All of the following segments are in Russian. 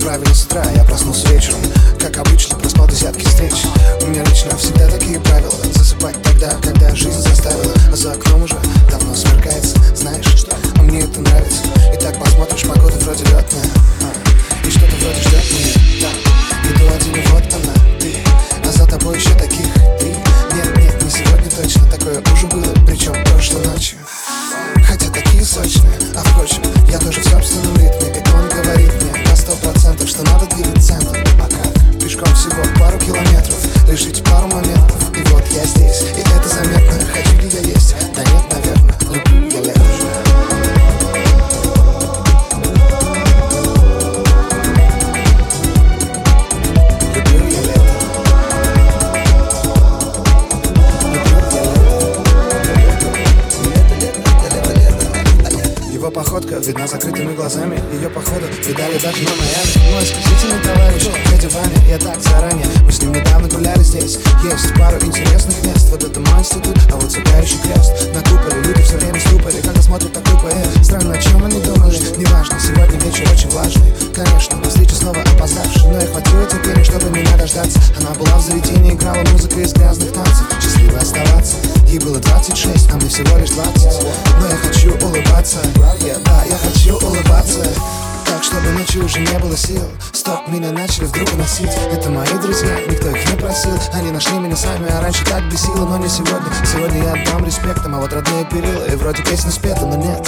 правильно с утра Я проснулся вечером, как обычно Проспал десятки встреч. У меня лично всегда такие правила. Засыпать тогда, видна закрытыми глазами. Ее походу видали даже на Майами. Мой исключительный товарищ, дядя Ваня Я так заранее, мы с ним недавно гуляли здесь. Есть пару интересных мест. Вот это мой институт, а вот цепляющий крест 26, а мне всего лишь 20 Но я хочу улыбаться. Да, я хочу улыбаться. Так, чтобы ночью уже не было сил. Стоп, меня начали вдруг уносить. Это мои друзья, никто их не просил. Они нашли меня сами, а раньше так бесило Но не сегодня, сегодня я отдам респектом А вот родные перила, и вроде песня спета, но нет.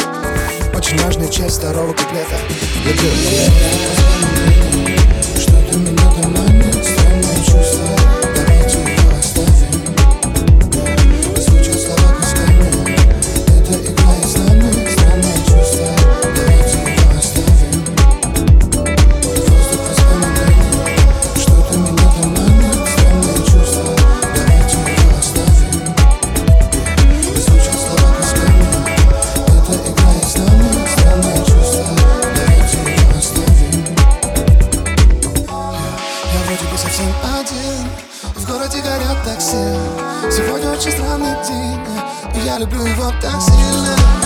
Очень важная часть второго куплета. Люблю В городе горят такси. Сегодня очень странный день И я люблю его так сильно